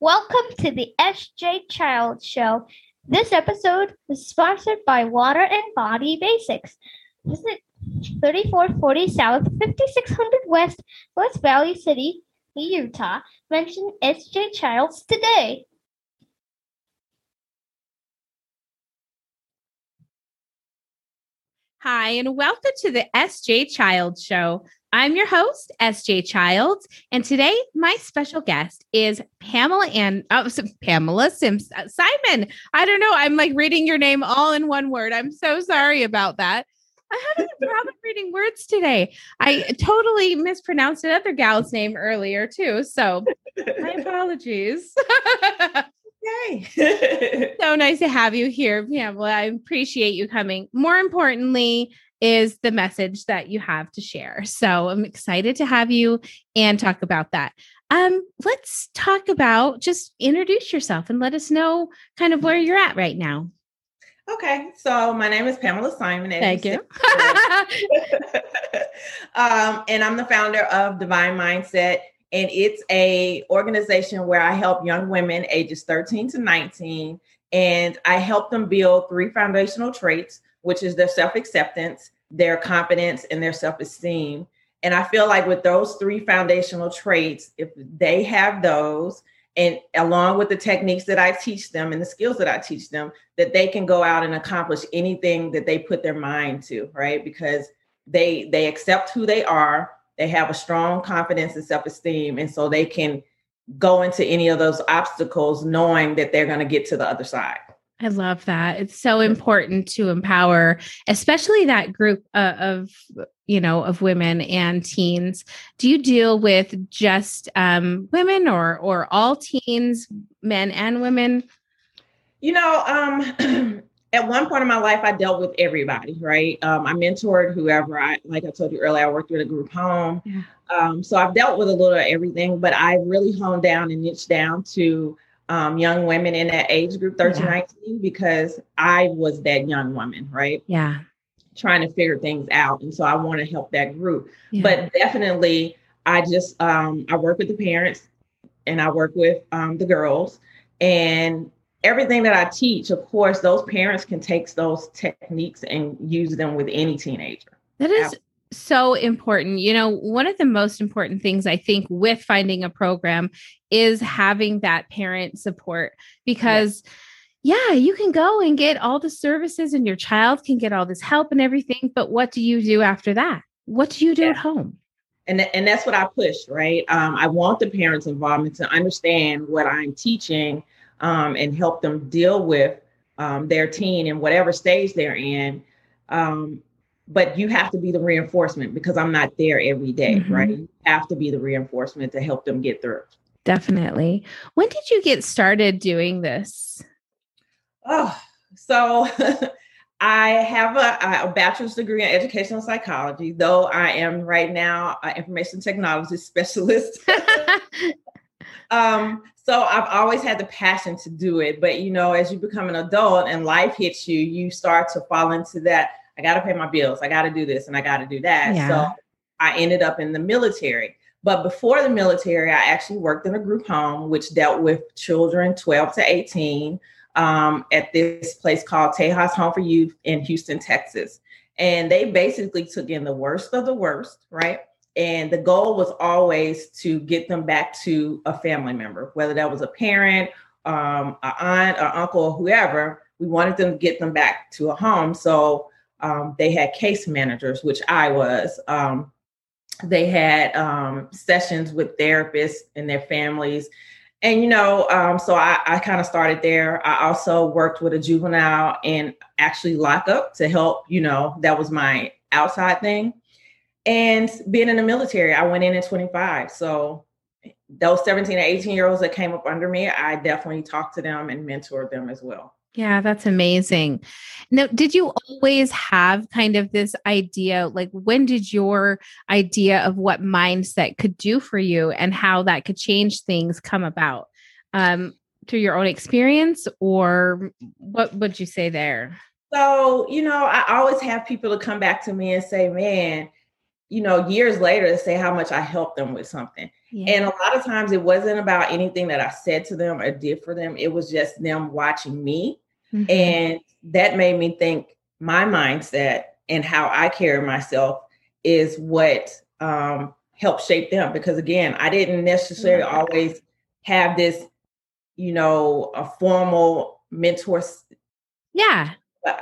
Welcome to the SJ Childs Show. This episode is sponsored by Water and Body Basics. Visit 3440 South, 5600 West, West Valley City, Utah. Mention SJ Childs today. Hi, and welcome to the SJ Childs Show. I'm your host, SJ Childs, and today my special guest is Pamela and oh, Pamela Sims uh, Simon. I don't know. I'm like reading your name all in one word. I'm so sorry about that. I'm having a problem reading words today. I totally mispronounced another gal's name earlier too. So my apologies. Okay. so nice to have you here, Pamela. I appreciate you coming. More importantly, is the message that you have to share. So I'm excited to have you and talk about that. Um, let's talk about just introduce yourself and let us know kind of where you're at right now. Okay, so my name is Pamela Simon. Thank you. um, and I'm the founder of Divine Mindset, and it's a organization where I help young women ages 13 to 19, and I help them build three foundational traits, which is their self acceptance, their confidence, and their self esteem. And I feel like with those three foundational traits, if they have those, and along with the techniques that I teach them and the skills that I teach them, that they can go out and accomplish anything that they put their mind to, right? Because they they accept who they are, they have a strong confidence and self-esteem, and so they can go into any of those obstacles knowing that they're going to get to the other side. I love that. It's so important to empower, especially that group uh, of, you know, of women and teens. Do you deal with just um, women or or all teens, men and women? You know, um, at one point in my life, I dealt with everybody. Right, um, I mentored whoever. I like I told you earlier, I worked with a group home. Yeah. Um, so I've dealt with a little of everything, but I really honed down and niched down to um, young women in that age group, 13, yeah. 19, because I was that young woman, right? Yeah. Trying to figure things out. And so I want to help that group. Yeah. But definitely, I just, um, I work with the parents and I work with um, the girls. And everything that I teach, of course, those parents can take those techniques and use them with any teenager. That is so important. You know, one of the most important things I think with finding a program is having that parent support because. Yeah yeah, you can go and get all the services and your child can get all this help and everything. But what do you do after that? What do you do yeah. at home? And, and that's what I push, right? Um, I want the parents' involvement to understand what I'm teaching um, and help them deal with um, their teen in whatever stage they're in. Um, but you have to be the reinforcement because I'm not there every day, mm-hmm. right? You have to be the reinforcement to help them get through. Definitely. When did you get started doing this? Oh, so I have a, a, bachelor's degree in educational psychology, though I am right now an information technology specialist. um, so I've always had the passion to do it. But, you know, as you become an adult and life hits you, you start to fall into that I got to pay my bills. I got to do this and I got to do that. Yeah. So I ended up in the military. But before the military, I actually worked in a group home, which dealt with children 12 to 18 um, at this place called Tejas Home for Youth in Houston, Texas. And they basically took in the worst of the worst, right? And the goal was always to get them back to a family member, whether that was a parent, um, an aunt, or uncle, or whoever. We wanted them to get them back to a home. So um, they had case managers, which I was. Um, they had um, sessions with therapists and their families. And, you know, um, so I, I kind of started there. I also worked with a juvenile and actually lockup to help, you know, that was my outside thing. And being in the military, I went in at 25. So those 17 and 18 year olds that came up under me, I definitely talked to them and mentored them as well. Yeah, that's amazing. Now, did you always have kind of this idea? Like, when did your idea of what mindset could do for you and how that could change things come about? Um, through your own experience, or what would you say there? So, you know, I always have people to come back to me and say, man, you know, years later to say how much I helped them with something. Yeah. And a lot of times it wasn't about anything that I said to them or did for them. It was just them watching me. Mm-hmm. And that made me think my mindset and how I carry myself is what um, helped shape them. Because again, I didn't necessarily mm-hmm. always have this, you know, a formal mentor yeah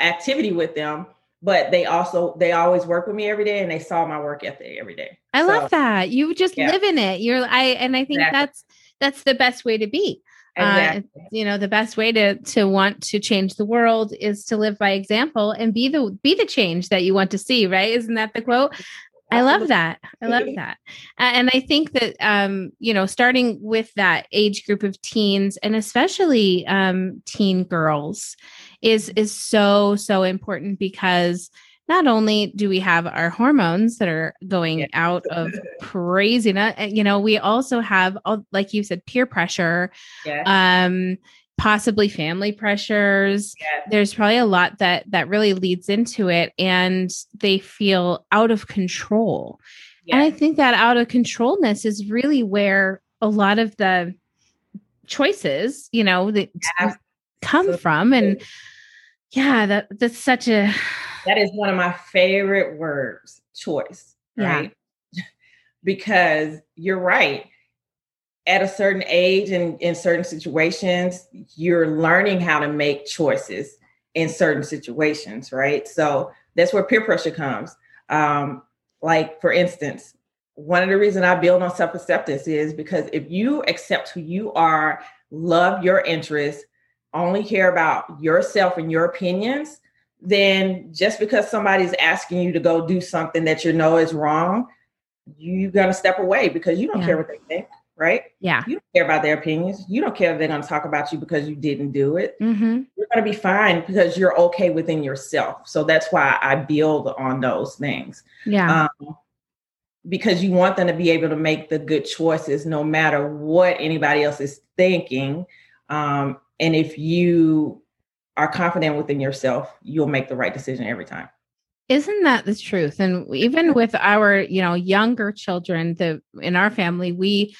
activity with them but they also they always work with me every day and they saw my work ethic every day i so, love that you just yeah. live in it you're i and i think exactly. that's that's the best way to be uh, exactly. uh, you know the best way to to want to change the world is to live by example and be the be the change that you want to see right isn't that the quote I love that. I love that. And I think that, um, you know, starting with that age group of teens and especially um, teen girls is, is so, so important because not only do we have our hormones that are going yeah. out of craziness, eh, you know, we also have, all, like you said, peer pressure. Yeah. Um, possibly family pressures yes. there's probably a lot that that really leads into it and they feel out of control yes. and i think that out of controlness is really where a lot of the choices you know that yes. come from and yeah that that's such a that is one of my favorite words choice right yeah. because you're right at a certain age and in certain situations, you're learning how to make choices in certain situations, right? So that's where peer pressure comes. Um, like, for instance, one of the reasons I build on self acceptance is because if you accept who you are, love your interests, only care about yourself and your opinions, then just because somebody's asking you to go do something that you know is wrong, you're going to step away because you don't yeah. care what they think right? Yeah. You don't care about their opinions. You don't care if they're going to talk about you because you didn't do it. Mm-hmm. You're going to be fine because you're okay within yourself. So that's why I build on those things. Yeah. Um, because you want them to be able to make the good choices no matter what anybody else is thinking. Um, and if you are confident within yourself, you'll make the right decision every time. Isn't that the truth? And even with our, you know, younger children, the in our family, we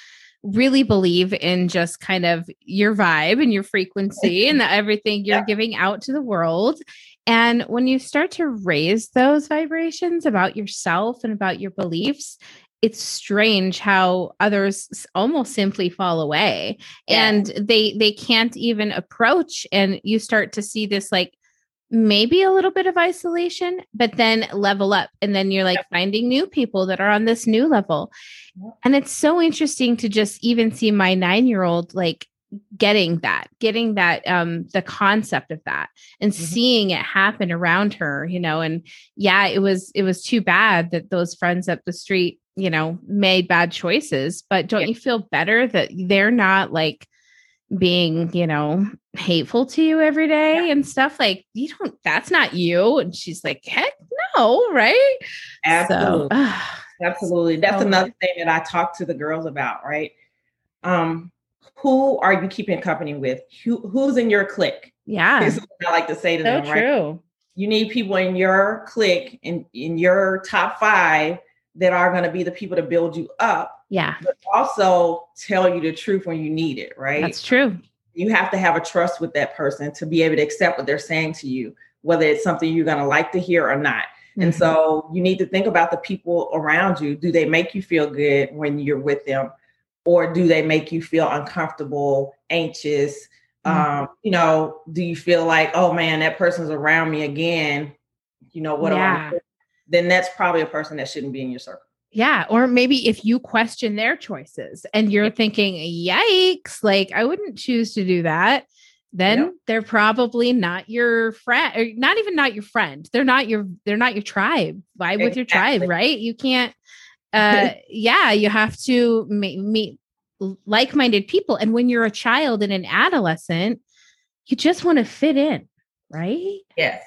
really believe in just kind of your vibe and your frequency and everything you're yeah. giving out to the world. And when you start to raise those vibrations about yourself and about your beliefs, it's strange how others almost simply fall away yeah. and they they can't even approach and you start to see this like maybe a little bit of isolation, but then level up. And then you're like finding new people that are on this new level. And it's so interesting to just even see my nine year old like getting that, getting that, um, the concept of that and mm-hmm. seeing it happen around her, you know. And yeah, it was, it was too bad that those friends up the street, you know, made bad choices. But don't yeah. you feel better that they're not like, being, you know, hateful to you every day yeah. and stuff like you don't that's not you and she's like heck no right? Absolutely. so, uh, absolutely. That's so another thing that i talk to the girls about right? Um who are you keeping company with? Who, who's in your clique? Yeah. Is what i like to say to so them true. right you need people in your clique in in your top five that are going to be the people to build you up yeah but also tell you the truth when you need it right that's true you have to have a trust with that person to be able to accept what they're saying to you, whether it's something you're going to like to hear or not. Mm-hmm. And so you need to think about the people around you. Do they make you feel good when you're with them? Or do they make you feel uncomfortable, anxious? Mm-hmm. Um, you know, do you feel like, oh man, that person's around me again? You know, what yeah. am I? Then that's probably a person that shouldn't be in your circle. Yeah. Or maybe if you question their choices and you're thinking, yikes, like I wouldn't choose to do that, then they're probably not your friend, or not even not your friend. They're not your, they're not your tribe. Why exactly. with your tribe, right? You can't, uh, yeah, you have to meet, meet like minded people. And when you're a child and an adolescent, you just want to fit in, right? Yes.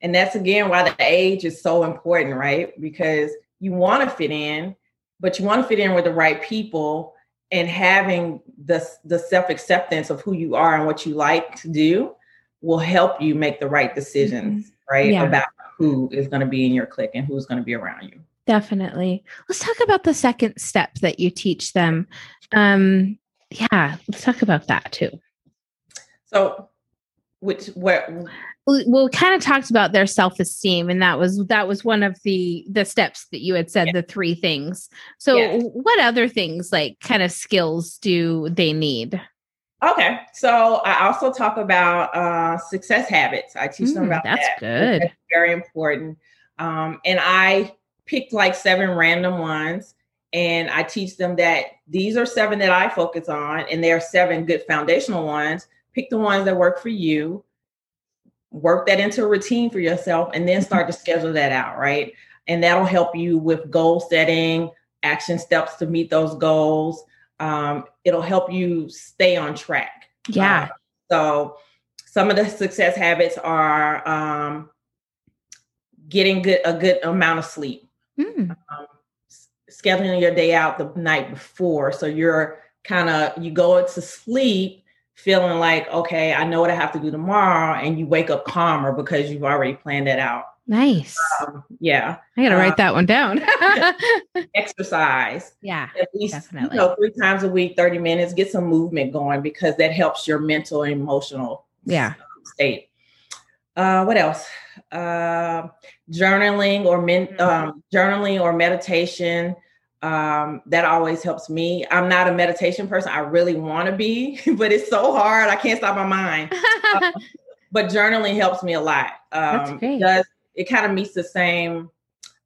And that's again why the age is so important, right? Because you want to fit in, but you want to fit in with the right people and having the, the self-acceptance of who you are and what you like to do will help you make the right decisions, mm-hmm. right? Yeah. About who is going to be in your clique and who's going to be around you. Definitely. Let's talk about the second step that you teach them. Um, yeah, let's talk about that too. So, which where well kind of talked about their self-esteem and that was that was one of the the steps that you had said yeah. the three things so yeah. what other things like kind of skills do they need okay so i also talk about uh success habits i teach mm, them about that's that. good that's very important um and i picked like seven random ones and i teach them that these are seven that i focus on and there are seven good foundational ones pick the ones that work for you work that into a routine for yourself and then start to schedule that out, right? And that'll help you with goal setting, action steps to meet those goals. Um, it'll help you stay on track. Yeah. Uh, so some of the success habits are um, getting good a good amount of sleep. Mm. Um, scheduling your day out the night before so you're kind of you go to sleep feeling like, okay, I know what I have to do tomorrow, and you wake up calmer because you've already planned it out. Nice. Um, yeah. I got to write um, that one down. exercise. Yeah. At least definitely. you know, three times a week, 30 minutes, get some movement going because that helps your mental and emotional yeah. state. Uh, what else? Uh, journaling or men, mm-hmm. um, journaling or meditation um, that always helps me. I'm not a meditation person. I really want to be, but it's so hard. I can't stop my mind. uh, but journaling helps me a lot. Um, it does it kind of meets the same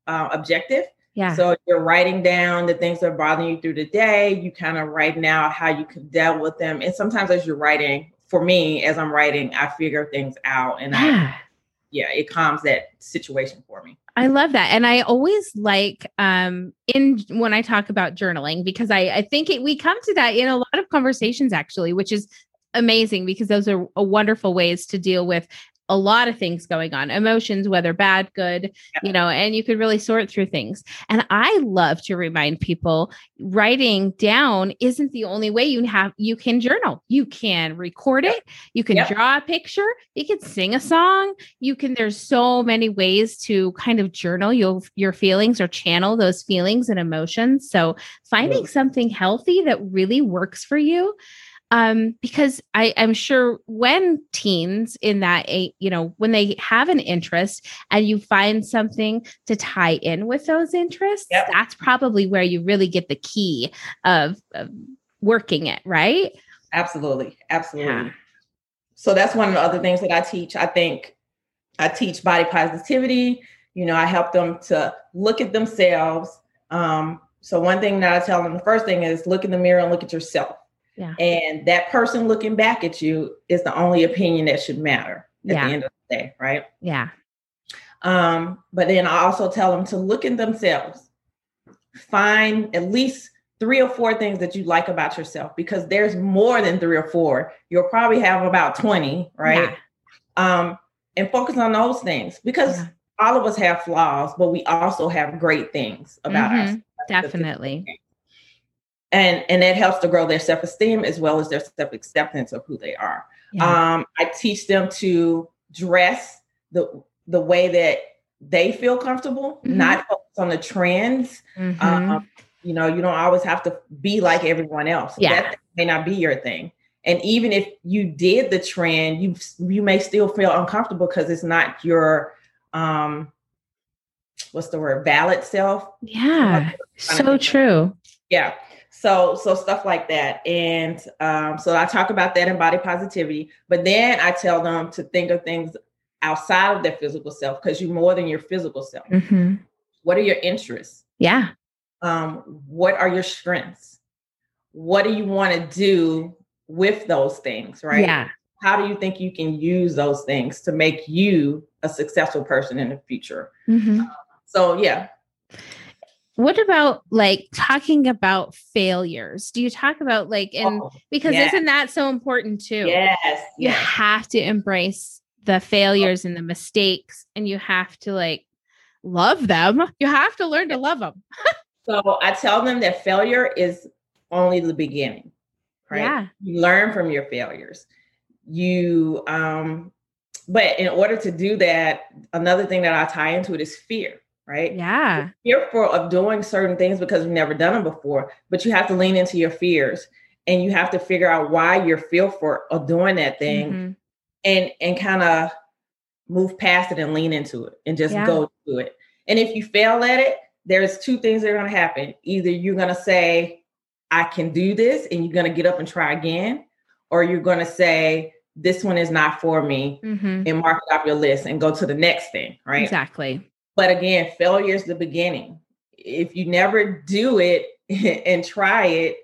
uh, objective. Yeah. So you're writing down the things that are bothering you through the day. You kind of writing out how you could deal with them. And sometimes as you're writing, for me, as I'm writing, I figure things out and yeah. I, yeah, it calms that situation for me. I love that. And I always like um in when I talk about journaling because I I think it, we come to that in a lot of conversations actually, which is amazing because those are wonderful ways to deal with a lot of things going on emotions whether bad good yeah. you know and you could really sort through things. And i love to remind people writing down isn't the only way you have you can journal. You can record it. You can draw a picture. You can sing a song. You can there's so many ways to kind of journal your your feelings or channel those feelings and emotions. So finding something healthy that really works for you um, because I, am sure when teens in that eight, you know, when they have an interest and you find something to tie in with those interests, yep. that's probably where you really get the key of, of working it, right? Absolutely, absolutely. Yeah. So that's one of the other things that I teach. I think I teach body positivity. You know, I help them to look at themselves. Um, so one thing that I tell them, the first thing is look in the mirror and look at yourself yeah. And that person looking back at you is the only opinion that should matter at yeah. the end of the day, right? Yeah. Um, but then I also tell them to look in themselves, find at least three or four things that you like about yourself because there's more than three or four. You'll probably have about 20, right? Yeah. Um, and focus on those things because yeah. all of us have flaws, but we also have great things about mm-hmm. us. Definitely and and that helps to grow their self-esteem as well as their self-acceptance of who they are. Yeah. um, i teach them to dress the the way that they feel comfortable mm-hmm. not focus on the trends. Mm-hmm. um, you know you don't always have to be like everyone else. Yeah. that may not be your thing. And even if you did the trend you you may still feel uncomfortable because it's not your um what's the word? Valid self. Yeah. So true. Yeah so so stuff like that. And um, so i talk about that in body positivity but then i tell them to think of things outside of their physical self because you're more than your physical self. Mm-hmm. what are your interests? Yeah. Um, what are your strengths? What do you want to do with those things right? Yeah. How do you think you can use those things to make you a successful person in the future? Mm-hmm. so yeah what about like talking about failures? Do you talk about like and oh, because yes. isn't that so important too? Yes, You yes. have to embrace the failures and the mistakes and you have to like love them. You have to learn to love them. so I tell them that failure is only the beginning. Right? Yeah. You learn from your failures. You um but in order to do that, another thing that I tie into it is fear right? Yeah. You're fearful of doing certain things because you've never done them before, but you have to lean into your fears and you have to figure out why you're fearful of doing that thing mm-hmm. and and kind of move past it and lean into it and just yeah. go to it. And if you fail at it, there's two things that are going to happen. Either you're going to say, I can do this, and you're going to get up and try again, or you're going to say, this one is not for me mm-hmm. and mark it off your list and go to the next thing, right? Exactly. But again, failure is the beginning. If you never do it and try it,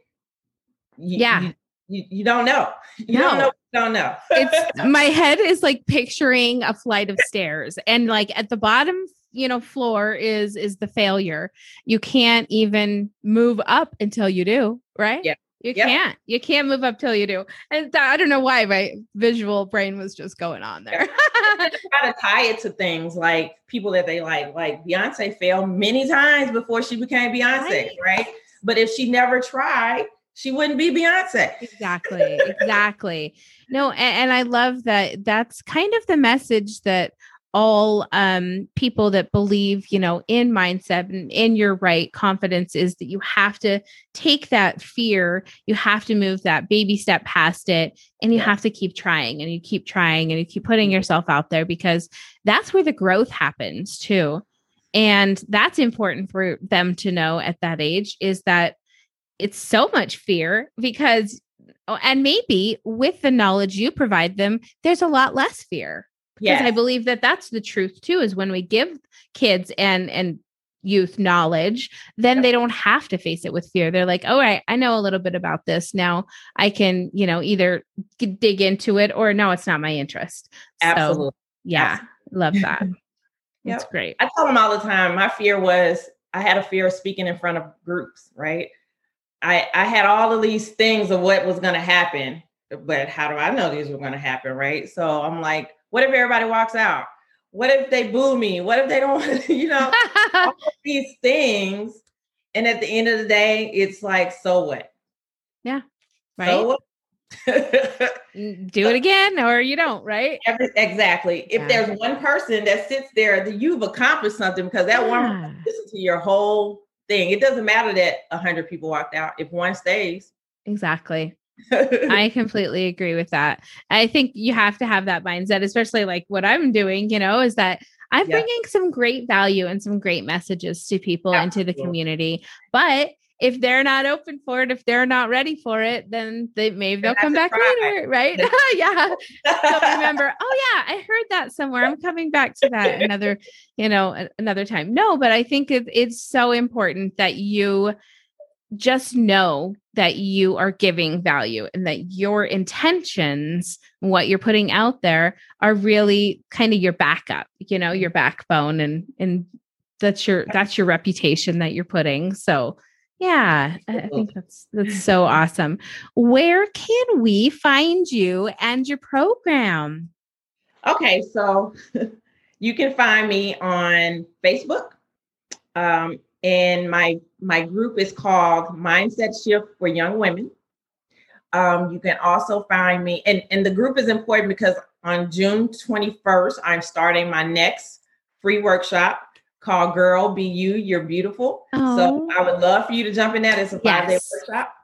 you, yeah. You, you, you don't know. You no. don't know. Don't know. it's my head is like picturing a flight of stairs, and like at the bottom, you know, floor is is the failure. You can't even move up until you do, right? Yeah. You yep. can't. You can't move up till you do. And I don't know why my visual brain was just going on there. try to tie it to things like people that they like. Like Beyonce failed many times before she became Beyonce, right? right? But if she never tried, she wouldn't be Beyonce. Exactly. Exactly. no, and, and I love that that's kind of the message that all um, people that believe, you know, in mindset and in your right confidence is that you have to take that fear, you have to move that baby step past it, and you have to keep trying and you keep trying and you keep putting yourself out there because that's where the growth happens too. And that's important for them to know at that age is that it's so much fear because, oh, and maybe with the knowledge you provide them, there's a lot less fear because I believe that that's the truth too. Is when we give kids and and youth knowledge, then they don't have to face it with fear. They're like, oh, all right, I know a little bit about this. Now I can, you know, either dig into it or no, it's not my interest. Absolutely. So, yeah, Absolutely. love that. That's yep. great. I tell them all the time. My fear was I had a fear of speaking in front of groups, right? I I had all of these things of what was going to happen, but how do I know these were going to happen, right? So I'm like, what if everybody walks out? What if they boo me? What if they don't, you know, all these things. And at the end of the day, it's like, so what? Yeah. Right. So what? Do it again or you don't, right? Every, exactly. If yeah. there's one person that sits there, then you've accomplished something because that yeah. one listen to your whole thing. It doesn't matter that a hundred people walked out. If one stays. Exactly. I completely agree with that. I think you have to have that mindset, especially like what I'm doing, you know, is that I'm yeah. bringing some great value and some great messages to people into the community. But if they're not open for it, if they're not ready for it, then they maybe they'll come back later, right? yeah. so remember, oh yeah, I heard that somewhere. I'm coming back to that another, you know, another time. No, but I think it, it's so important that you just know that you are giving value and that your intentions, what you're putting out there, are really kind of your backup, you know, your backbone and and that's your that's your reputation that you're putting. So yeah, I think that's that's so awesome. Where can we find you and your program? Okay, so you can find me on Facebook. Um, and my my group is called Mindset Shift for Young Women. Um, you can also find me, and, and the group is important because on June 21st, I'm starting my next free workshop called Girl Be You, You're Beautiful. Oh. So I would love for you to jump in that. It's a five day yes. workshop.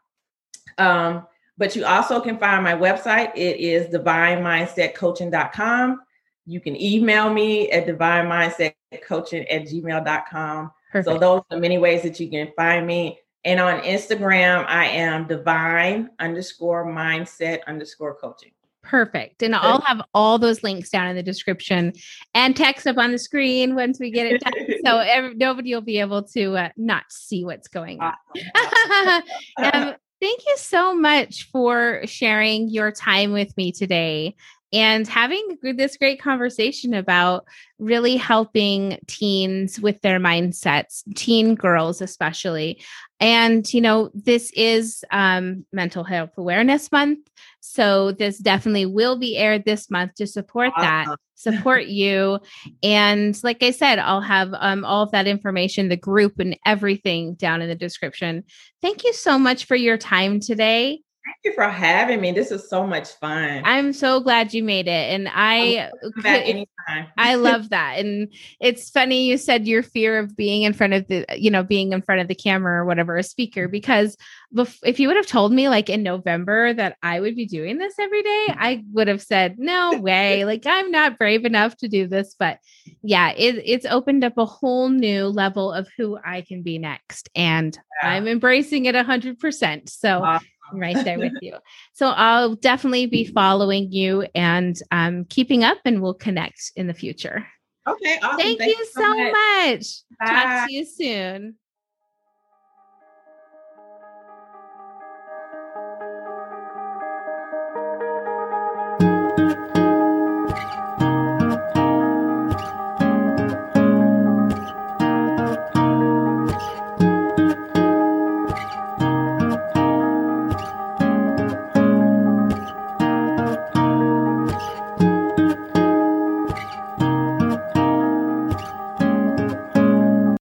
Um, but you also can find my website. It is divinemindsetcoaching.com. You can email me at divinemindsetcoaching at gmail.com. Perfect. So those are many ways that you can find me. And on Instagram, I am divine underscore mindset underscore coaching. Perfect. And I'll have all those links down in the description and text up on the screen once we get it done. so every, nobody will be able to uh, not see what's going on. um, thank you so much for sharing your time with me today and having this great conversation about really helping teens with their mindsets, teen girls especially. And, you know, this is um, Mental Health Awareness Month. So this definitely will be aired this month to support that, support you. And like I said, I'll have um, all of that information, the group and everything down in the description. Thank you so much for your time today. Thank you for having me. This is so much fun. I'm so glad you made it. And I oh, anytime. I love that. And it's funny you said your fear of being in front of the, you know, being in front of the camera or whatever, a speaker, because bef- if you would have told me like in November that I would be doing this every day, I would have said, no way. like I'm not brave enough to do this. But yeah, it, it's opened up a whole new level of who I can be next. And yeah. I'm embracing it a hundred percent. So I'm right there with you. So I'll definitely be following you and um, keeping up, and we'll connect in the future. Okay. Awesome. Thank, Thank you so much. much. Talk to you soon.